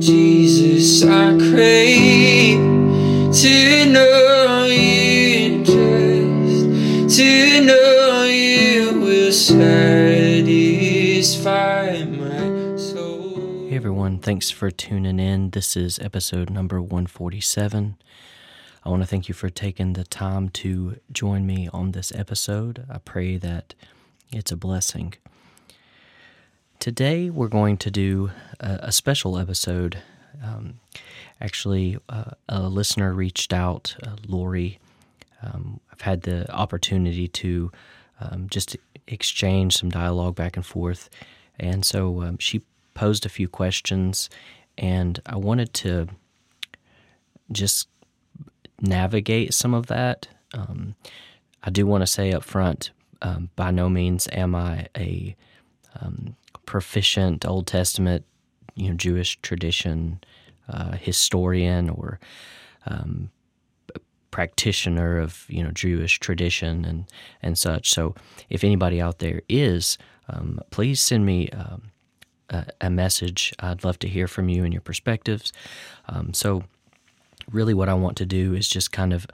Jesus, I crave to know you just to know you will satisfy my soul. Hey everyone, thanks for tuning in. This is episode number 147. I want to thank you for taking the time to join me on this episode. I pray that it's a blessing. Today, we're going to do a, a special episode. Um, actually, uh, a listener reached out, uh, Lori. Um, I've had the opportunity to um, just exchange some dialogue back and forth. And so um, she posed a few questions, and I wanted to just navigate some of that. Um, I do want to say up front, um, by no means am I a um, proficient Old Testament, you know, Jewish tradition uh, historian or um, practitioner of you know Jewish tradition and and such. So if anybody out there is, um, please send me. Um, a, a, message. I'd love to hear from you and your perspectives. Um, so, really, what I want to do is just kind of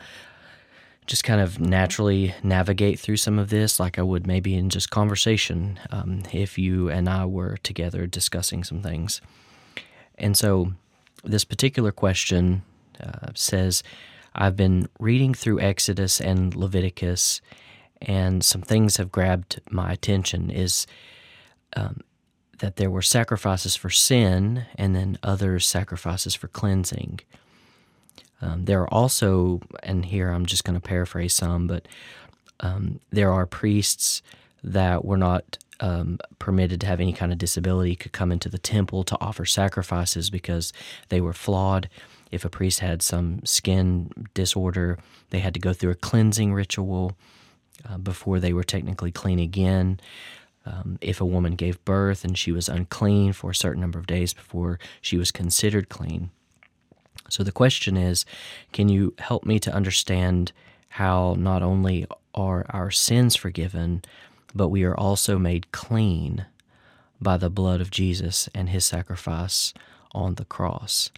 just kind of naturally navigate through some of this like I would maybe in just conversation um, if you and I were together discussing some things. And so this particular question uh, says I've been reading through Exodus and Leviticus, and some things have grabbed my attention. Is um, that there were sacrifices for sin and then other sacrifices for cleansing. Um, there are also, and here I'm just going to paraphrase some, but um, there are priests that were not um, permitted to have any kind of disability could come into the temple to offer sacrifices because they were flawed. If a priest had some skin disorder, they had to go through a cleansing ritual uh, before they were technically clean again. Um, if a woman gave birth and she was unclean for a certain number of days before she was considered clean. So the question is can you help me to understand how not only are our sins forgiven, but we are also made clean by the blood of Jesus and his sacrifice on the cross?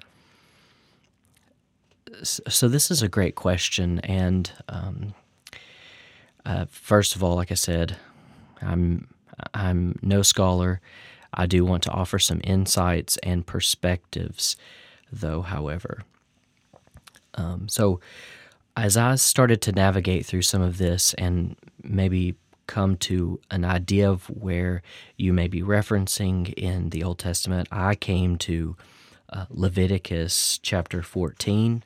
So, this is a great question. And um, uh, first of all, like I said, I'm, I'm no scholar. I do want to offer some insights and perspectives though, however. Um, so, as I started to navigate through some of this and maybe come to an idea of where you may be referencing in the Old Testament, I came to uh, Leviticus chapter 14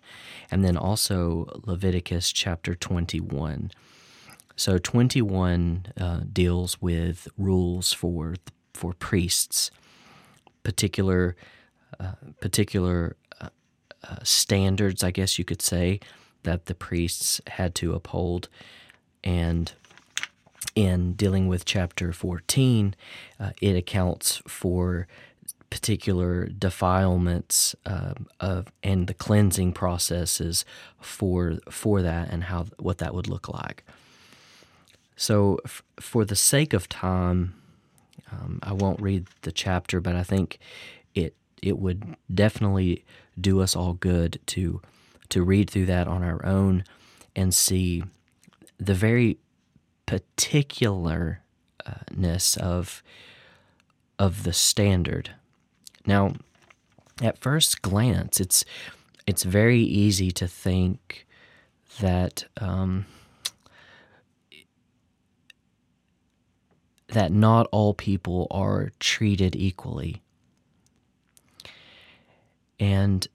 and then also Leviticus chapter 21. So 21 uh, deals with rules for for priests, particular particular uh, uh, standards, I guess you could say, that the priests had to uphold. And in dealing with chapter 14, uh, it accounts for particular defilements uh, of and the cleansing processes for for that and how what that would look like. So, f- for the sake of time, um, I won't read the chapter, but I think it it would definitely do us all good to to read through that on our own and see the very particularness of of the standard. Now, at first glance, it's it's very easy to think that um, that not all people are treated equally and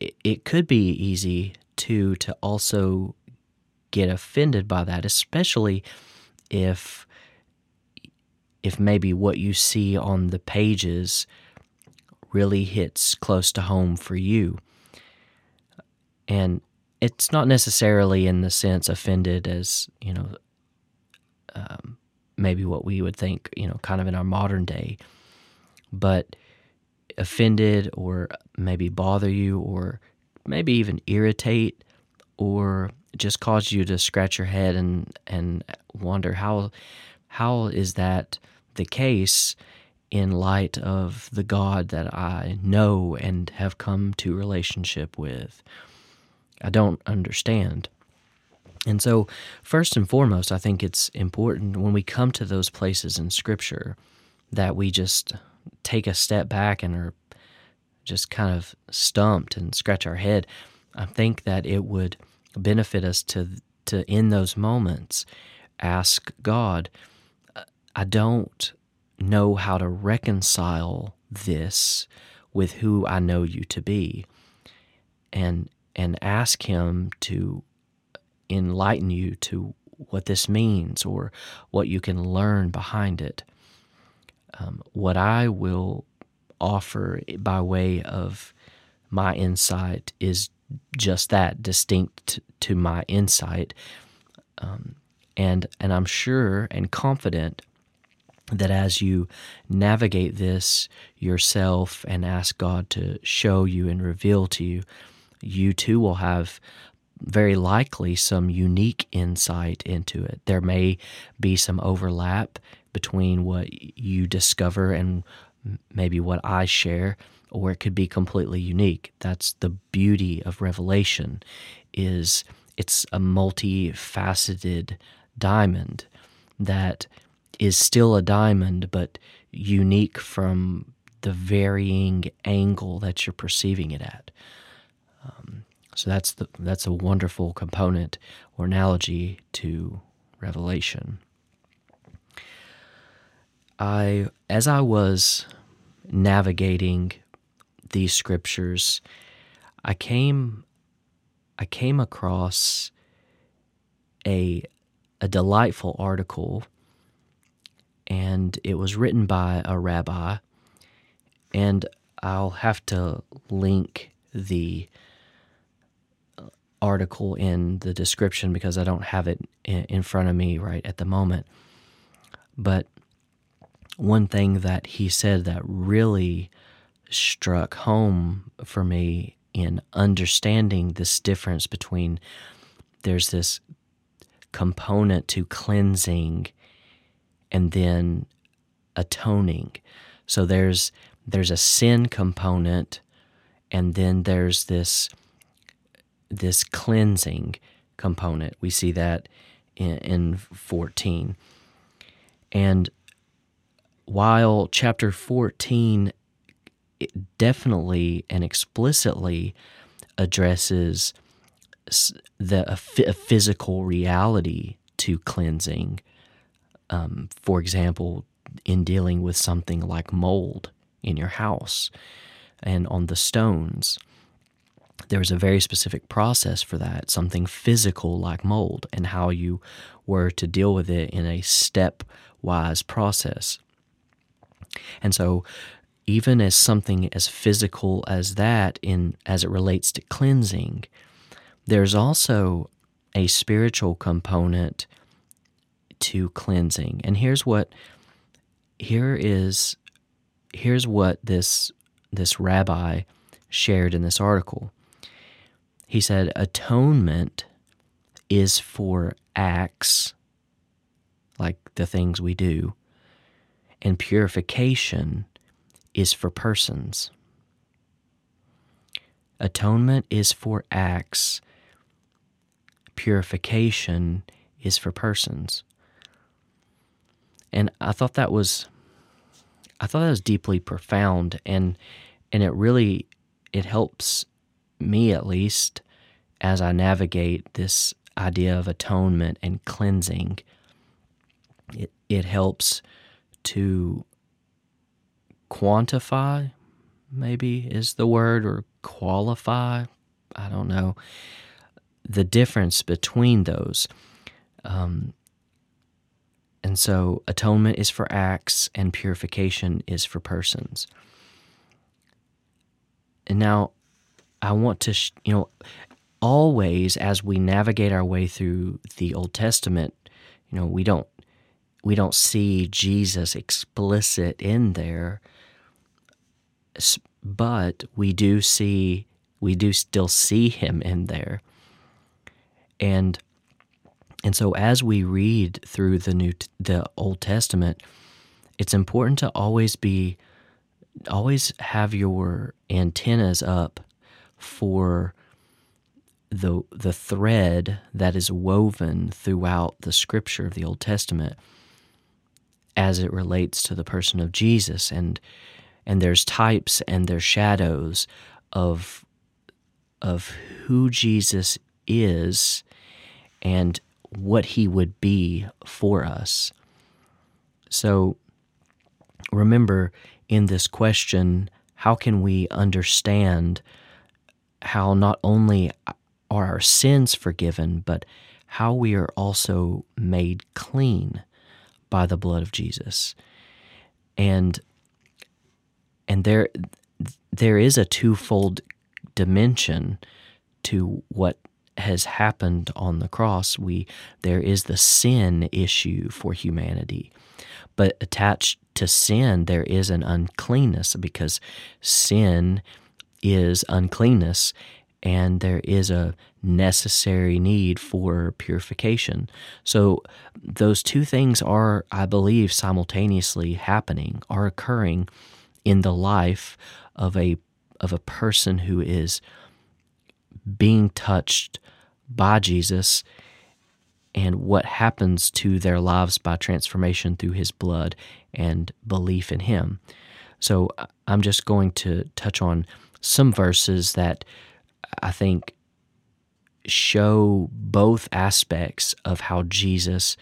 it, it could be easy too to also get offended by that, especially if if maybe what you see on the pages really hits close to home for you. And it's not necessarily in the sense offended as, you know, um, maybe what we would think, you know, kind of in our modern day, but offended or maybe bother you or maybe even irritate or just cause you to scratch your head and and wonder how how is that the case in light of the God that I know and have come to relationship with. I don't understand. And so, first and foremost, I think it's important when we come to those places in Scripture that we just take a step back and are just kind of stumped and scratch our head. I think that it would benefit us to to in those moments ask God, I don't know how to reconcile this with who I know you to be. And and ask him to enlighten you to what this means or what you can learn behind it. Um, what I will offer by way of my insight is just that distinct to my insight. Um, and, and I'm sure and confident that as you navigate this yourself and ask God to show you and reveal to you, you too will have very likely some unique insight into it. There may be some overlap between what you discover and maybe what I share, or it could be completely unique. That's the beauty of revelation is it's a multifaceted diamond that is still a diamond but unique from the varying angle that you're perceiving it at. Um, so that's the that's a wonderful component or analogy to revelation. I as I was navigating these scriptures, I came I came across a a delightful article and it was written by a rabbi and I'll have to link the article in the description because I don't have it in front of me right at the moment. But one thing that he said that really struck home for me in understanding this difference between there's this component to cleansing and then atoning. So there's there's a sin component and then there's this this cleansing component. We see that in, in 14. And while chapter 14 definitely and explicitly addresses the a, physical reality to cleansing, um, for example, in dealing with something like mold in your house and on the stones, there was a very specific process for that, something physical like mold, and how you were to deal with it in a stepwise process. And so, even as something as physical as that, in as it relates to cleansing, there's also a spiritual component to cleansing. And here's what here is here's what this this rabbi shared in this article. He said, Atonement is for acts, like the things we do, and purification is for persons. Atonement is for acts, purification is for persons. And I thought that was I thought that was deeply profound and and it really it helps me at least, as I navigate this idea of atonement and cleansing, it, it helps to quantify, maybe is the word, or qualify, I don't know, the difference between those. Um, and so atonement is for acts and purification is for persons. And now I want to, you know, always as we navigate our way through the Old Testament, you know, we don't we don't see Jesus explicit in there, but we do see we do still see him in there. And and so as we read through the new the Old Testament, it's important to always be always have your antennas up for the the thread that is woven throughout the scripture of the Old Testament as it relates to the person of Jesus and and there's types and there's shadows of of who Jesus is and what he would be for us. So remember in this question, how can we understand how not only are our sins forgiven, but how we are also made clean by the blood of Jesus. And and there there is a twofold dimension to what has happened on the cross. We there is the sin issue for humanity. But attached to sin there is an uncleanness because sin is uncleanness and there is a necessary need for purification. So those two things are, I believe, simultaneously happening, are occurring in the life of a of a person who is being touched by Jesus and what happens to their lives by transformation through his blood and belief in him. So I'm just going to touch on some verses that I think, show both aspects of how Jesus,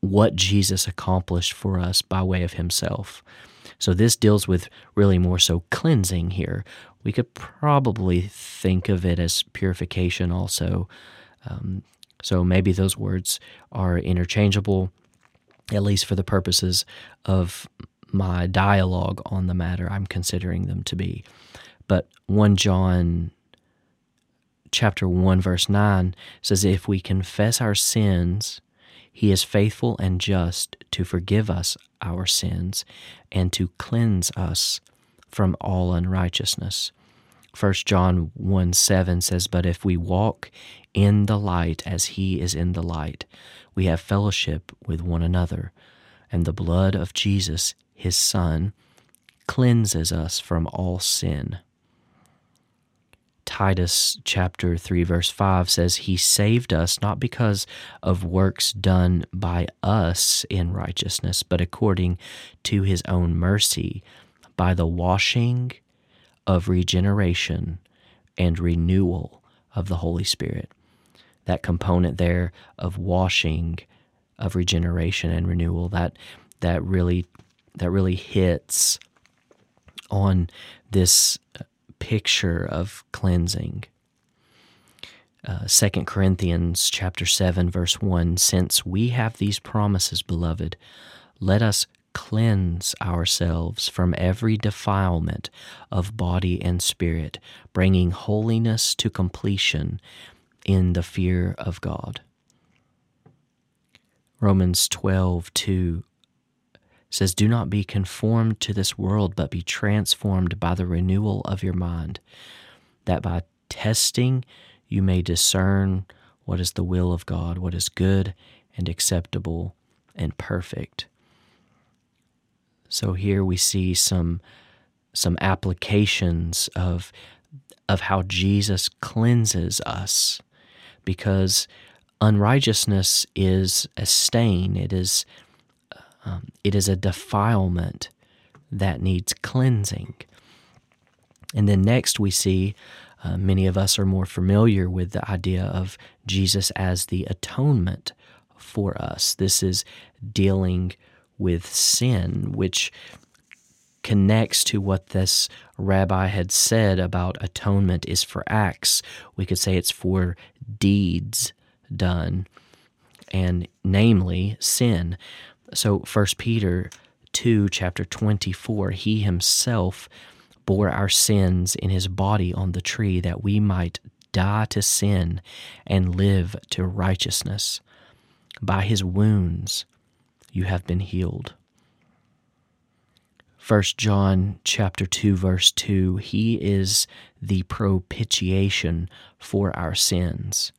what Jesus accomplished for us by way of himself. So this deals with really more so cleansing here. We could probably think of it as purification also. Um, so maybe those words are interchangeable, at least for the purposes of my dialogue on the matter. I'm considering them to be. But 1 John chapter 1 verse 9 says if we confess our sins he is faithful and just to forgive us our sins and to cleanse us from all unrighteousness 1 John 1 7 says, But if we walk in the light as he is in the light, we have fellowship with one another, and the blood of Jesus, his Son, cleanses us from all sin. Titus chapter 3 verse 5 says he saved us not because of works done by us in righteousness but according to his own mercy by the washing of regeneration and renewal of the Holy Spirit. That component there of washing of regeneration and renewal that that really that really hits on this picture of cleansing. Uh, 2 Corinthians chapter 7 verse 1 since we have these promises beloved let us cleanse ourselves from every defilement of body and spirit bringing holiness to completion in the fear of God Romans 12 2 says, Do not be conformed to this world, but be transformed by the renewal of your mind, that by testing you may discern what is the will of God, what is good and acceptable and perfect. So here we see some some applications of of how Jesus cleanses us because unrighteousness is a stain it is um, it is a defilement that needs cleansing. And then next we see uh, many of us are more familiar with the idea of Jesus as the atonement for us. This is dealing with sin, which connects to what this rabbi had said about atonement is for acts. We could say it's for deeds done, and namely sin. So First Peter 2 chapter 24 he himself bore our sins in his body on the tree that we might die to sin and live to righteousness. By his wounds you have been healed. 1 John chapter 2 verse 2 he is the propitiation for our sins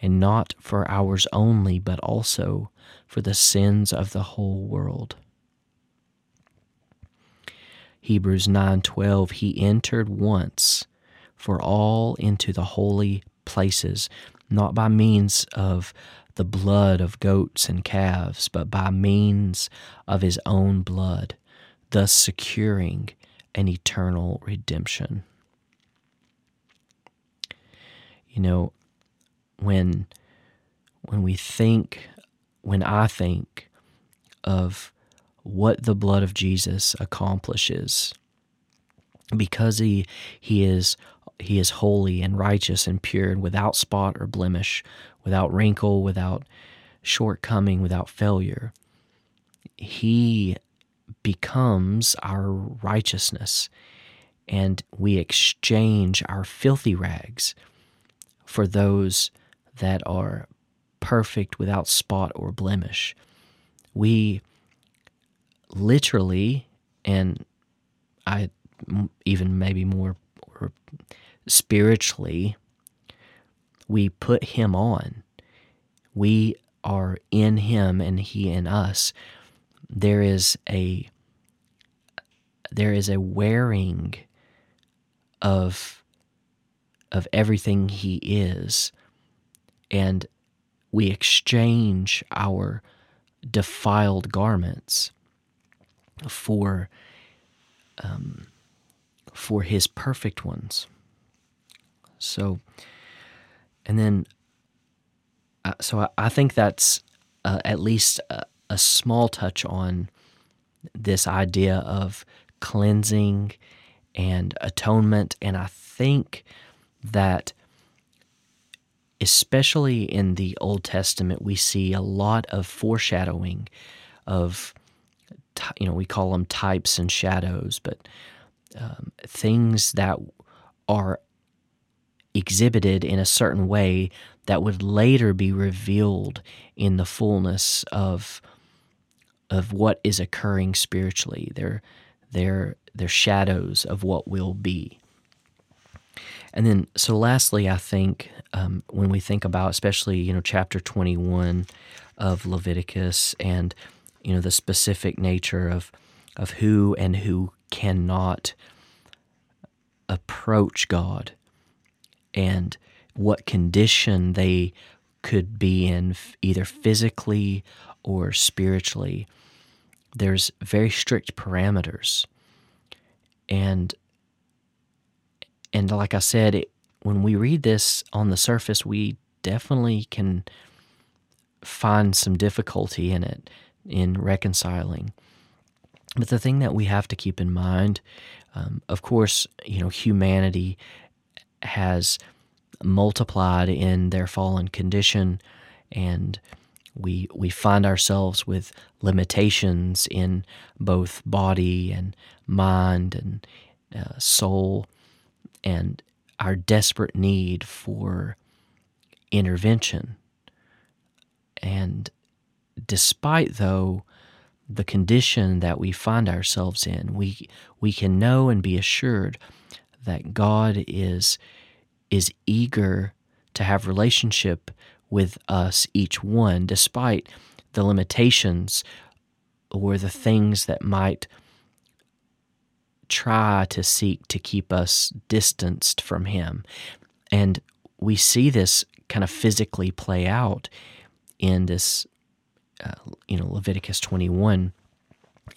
and not for ours only but also for the sins of the whole world. Hebrews 9:12, he entered once for all into the holy places, not by means of the blood of goats and calves, but by means of his own blood, thus securing an eternal redemption. You know, when when we think when I think of what the blood of Jesus accomplishes because he he is he is holy and righteous and pure and without spot or blemish, without wrinkle, without shortcoming, without failure. He becomes our righteousness and we exchange our filthy rags for those that are perfect without spot or blemish. We literally, and I even maybe more or spiritually, we put Him on. We are in Him and He in us. There is a there is a wearing of of everything He is, and we exchange our defiled garments for um, for his perfect ones. So, and then, uh, so I, I, think that's uh, at least a, a small touch on this idea of cleansing and atonement, and I think that especially in the Old Testament, we see a lot of foreshadowing of, you know, we call them types and shadows, but um, things that are exhibited in a certain way that would later be revealed in the fullness of of what is occurring spiritually. They're they're they're shadows of what will be. And then, so lastly, I think um, when we think about, especially you know, chapter twenty one of Leviticus, and you know the specific nature of of who and who cannot approach God, and what condition they could be in, either physically or spiritually. There's very strict parameters, and and like I said, it, when we read this on the surface, we definitely can find some difficulty in it, in reconciling. But the thing that we have to keep in mind, um, of course, you know, humanity has multiplied in their fallen condition, and we we find ourselves with limitations in both body and mind and uh, soul and our desperate need for intervention. And despite, though, the condition that we find ourselves in, we, we can know and be assured that God is, is eager to have relationship with us, each one, despite the limitations or the things that might try to seek to keep us distanced from Him. And we see this kind of physically play out in this, uh, you know, Leviticus 21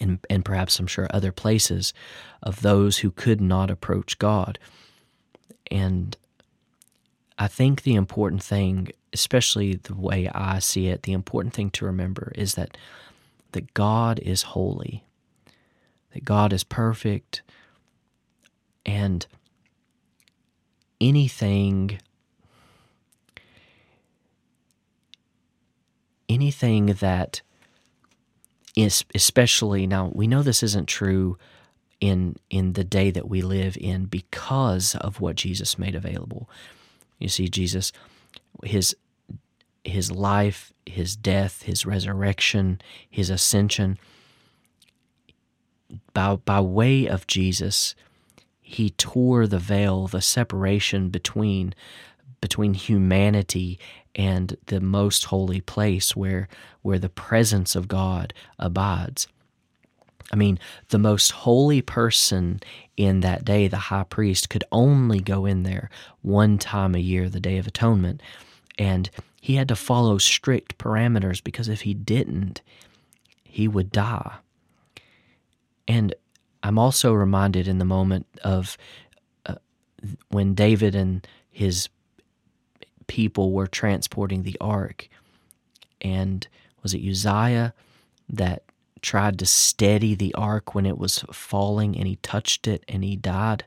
and, and perhaps I'm sure other places of those who could not approach God. And I think the important thing, especially the way I see it, the important thing to remember is that that God is holy, that God is perfect, and anything anything that is especially now we know this isn't true in in the day that we live in because of what Jesus made available. You see Jesus his his life, his death, his resurrection, his ascension by by way of Jesus he tore the veil, the separation between between humanity and the most holy place where where the presence of God abides. I mean, the most holy person in that day, the high priest, could only go in there one time a year, the Day of Atonement. And he had to follow strict parameters because if he didn't, he would die. And I'm also reminded in the moment of uh, when David and his people were transporting the ark. And was it Uzziah that tried to steady the ark when it was falling and he touched it and he died.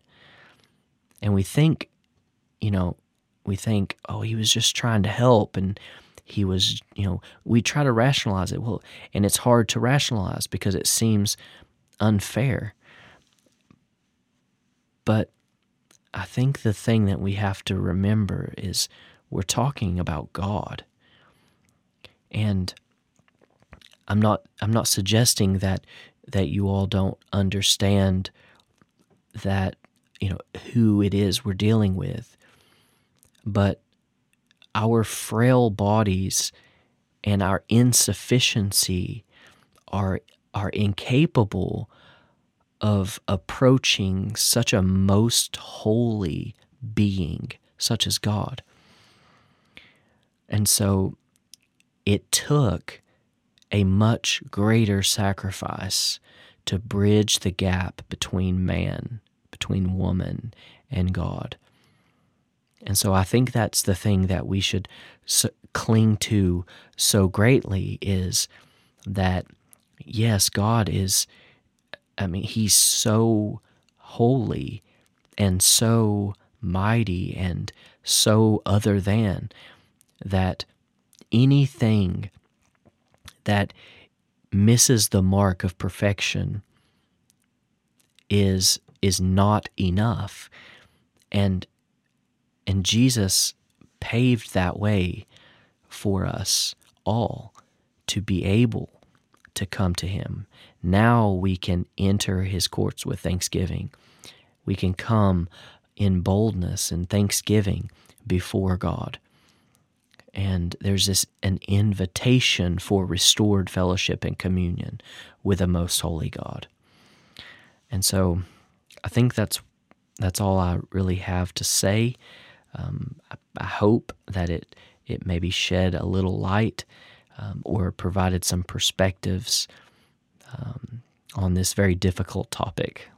And we think, you know, we think, oh, he was just trying to help and he was, you know, we try to rationalize it. Well, and it's hard to rationalize because it seems unfair. But I think the thing that we have to remember is we're talking about God. And I'm not I'm not suggesting that that you all don't understand that you know who it is we're dealing with but our frail bodies and our insufficiency are are incapable of approaching such a most holy being such as God. And so it took a much greater sacrifice to bridge the gap between man, between woman, and God. And so I think that's the thing that we should cling to so greatly is that, yes, God is, I mean, He's so holy and so mighty and so other than that anything that misses the mark of perfection is is not enough. And and Jesus paved that way for us all to be able to come to him now we can enter his courts with thanksgiving we can come in boldness and thanksgiving before God and there's this an invitation for restored fellowship and communion with a most holy God. And so I think that's that's all I really have to say. Um, I, I, hope that it it maybe shed a little light um, or provided some perspectives um, on this very difficult topic.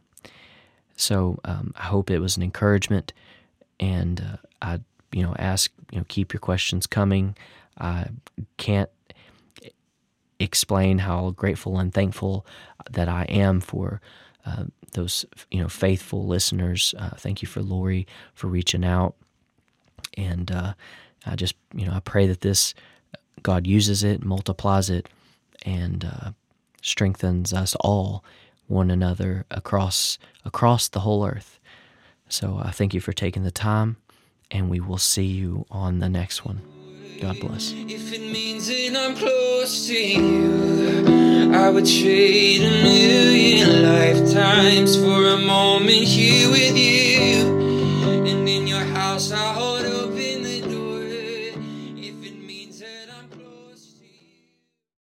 So um, I hope it was an encouragement, and uh, I you know, ask, you know, keep your questions coming. I can't explain how grateful and thankful that I am for uh, those, you know, faithful listeners. Uh, thank you for Lori for reaching out. And uh, I just, you know, I pray that this, God uses it, multiplies it, and uh, strengthens us all, one another across across the whole earth. So I thank you for taking the time and we will see you on the next one. God bless. If it means that I'm close to you, I would trade a million lifetimes for a moment here with you.